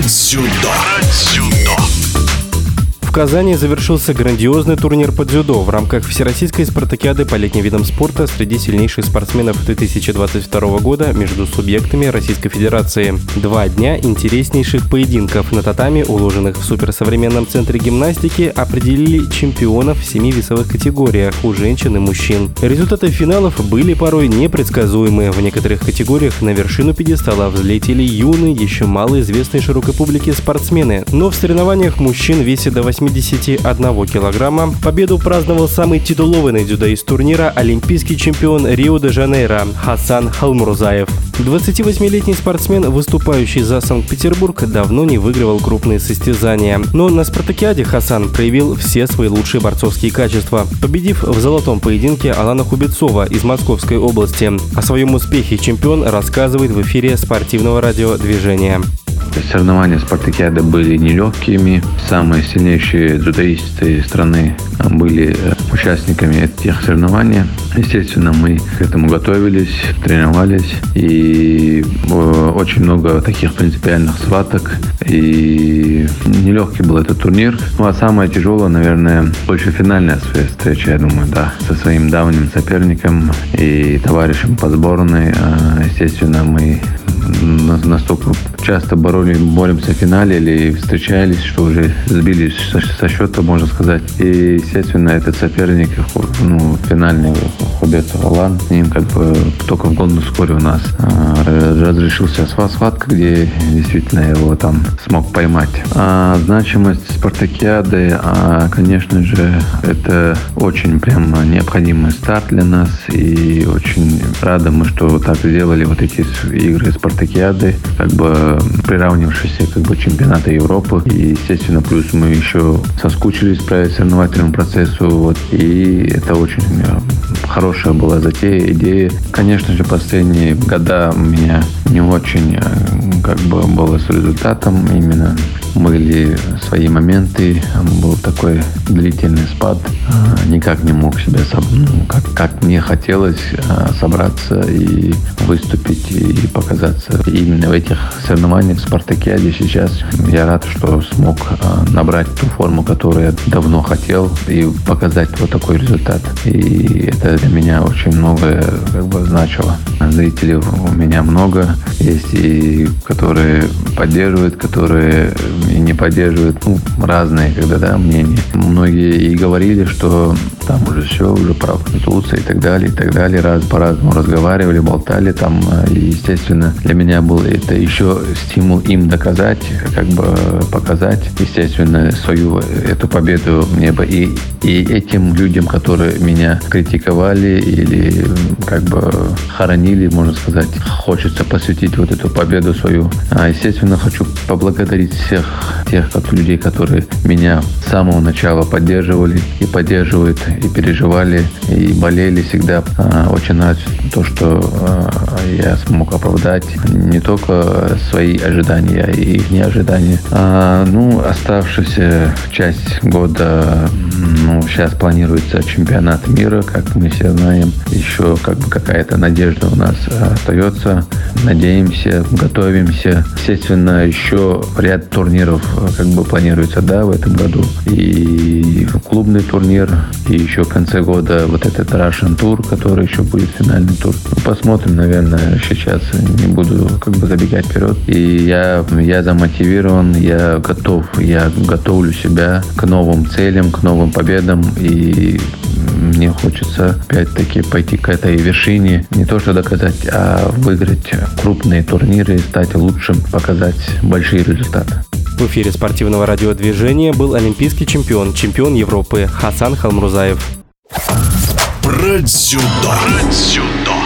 Про дзюдо. Про дзюдо. В Казани завершился грандиозный турнир по дзюдо в рамках Всероссийской спартакиады по летним видам спорта среди сильнейших спортсменов 2022 года между субъектами Российской Федерации. Два дня интереснейших поединков на татами, уложенных в суперсовременном центре гимнастики, определили чемпионов в семи весовых категориях у женщин и мужчин. Результаты финалов были порой непредсказуемы. В некоторых категориях на вершину пьедестала взлетели юные, еще малоизвестные широкой публике спортсмены. Но в соревнованиях мужчин весе до 8 81 килограмма победу праздновал самый титулованный дзюдоист турнира олимпийский чемпион Рио-де-Жанейро Хасан Халмурзаев. 28-летний спортсмен, выступающий за Санкт-Петербург, давно не выигрывал крупные состязания. Но на спартакиаде Хасан проявил все свои лучшие борцовские качества, победив в золотом поединке Алана Хубецова из Московской области. О своем успехе чемпион рассказывает в эфире спортивного радиодвижения. Соревнования спартакиады были нелегкими. Самые сильнейшие дзюдоисты страны были э, участниками этих соревнований. Естественно, мы к этому готовились, тренировались. И э, очень много таких принципиальных схваток. И нелегкий был этот турнир. Ну, а самое тяжелое, наверное, больше финальная встреча, я думаю, да, со своим давним соперником и товарищем по сборной. Естественно, мы настолько часто боролись, боремся в финале или встречались, что уже сбились со, со счета, можно сказать. И, естественно, этот соперник, ну, финальный Хубет Алан, с ним как бы только в году вскоре у нас а, разрешился схватка, где действительно его там смог поймать. А значимость спартакиады, а, конечно же, это очень прям необходимый старт для нас и очень рады мы, что так сделали вот эти игры спартакиады, как бы приравнившиеся как бы чемпионата Европы. И, естественно, плюс мы еще соскучились по соревновательному процессу. Вот, и это очень хорошая была затея, идея. Конечно же, последние года у меня не очень э, как бы было с результатом именно были свои моменты, был такой длительный спад, а, никак не мог себя, ну, как, как мне хотелось а, собраться и выступить и показаться именно в этих соревнованиях в Спартакиаде сейчас. Я рад, что смог а, набрать ту форму, которую я давно хотел и показать вот такой результат. И это для меня очень многое как бы значило. Зрителей у меня много есть и которые поддерживают, которые не поддерживают, ну, разные, когда, да, мнения. Многие и говорили, что там уже все, уже пора Конституция и так далее, и так далее. Раз по-разному разговаривали, болтали там. И, естественно, для меня был это еще стимул им доказать, как бы показать, естественно, свою эту победу мне бы и, и этим людям, которые меня критиковали или как бы хоронили, можно сказать, хочется посвятить вот эту победу свою. А, естественно, хочу поблагодарить всех тех людей, которые меня с самого начала поддерживали и поддерживают и переживали, и болели всегда. А, очень нравится то, что а, я смог оправдать не только свои ожидания, и их неожидания. А, ну, оставшаяся часть года, ну, сейчас планируется чемпионат мира, как мы все знаем. Еще как бы какая-то надежда у нас остается. Надеемся, готовимся. Естественно, еще ряд турниров как бы планируется, да, в этом году. И клубный турнир, и еще в конце года вот этот Russian Tour, который еще будет финальный тур. Ну, посмотрим, наверное, сейчас не буду как бы забегать вперед. И я, я замотивирован, я готов, я готовлю себя к новым целям, к новым победам и мне хочется опять-таки пойти к этой вершине, не то что доказать, а выиграть крупные турниры, стать лучшим, показать большие результаты. В эфире спортивного радиодвижения был олимпийский чемпион, чемпион Европы Хасан Халмрузаев. Про дзюдо. Про дзюдо.